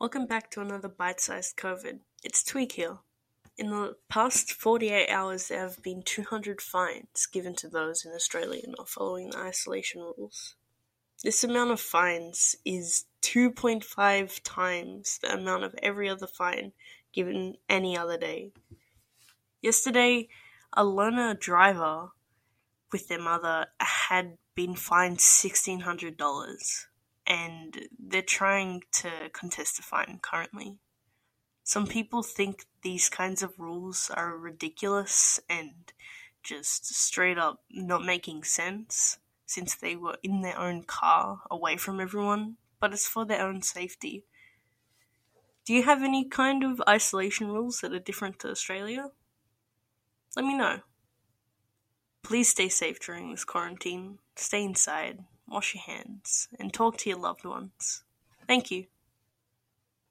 Welcome back to another bite sized COVID. It's Tweak here. In the past 48 hours, there have been 200 fines given to those in Australia not following the isolation rules. This amount of fines is 2.5 times the amount of every other fine given any other day. Yesterday, a learner driver with their mother had been fined $1,600 and they're trying to contest the fine currently. Some people think these kinds of rules are ridiculous and just straight up not making sense since they were in their own car away from everyone, but it's for their own safety. Do you have any kind of isolation rules that are different to Australia? Let me know. Please stay safe during this quarantine. Stay inside, wash your hands, and talk to your loved ones. Thank you.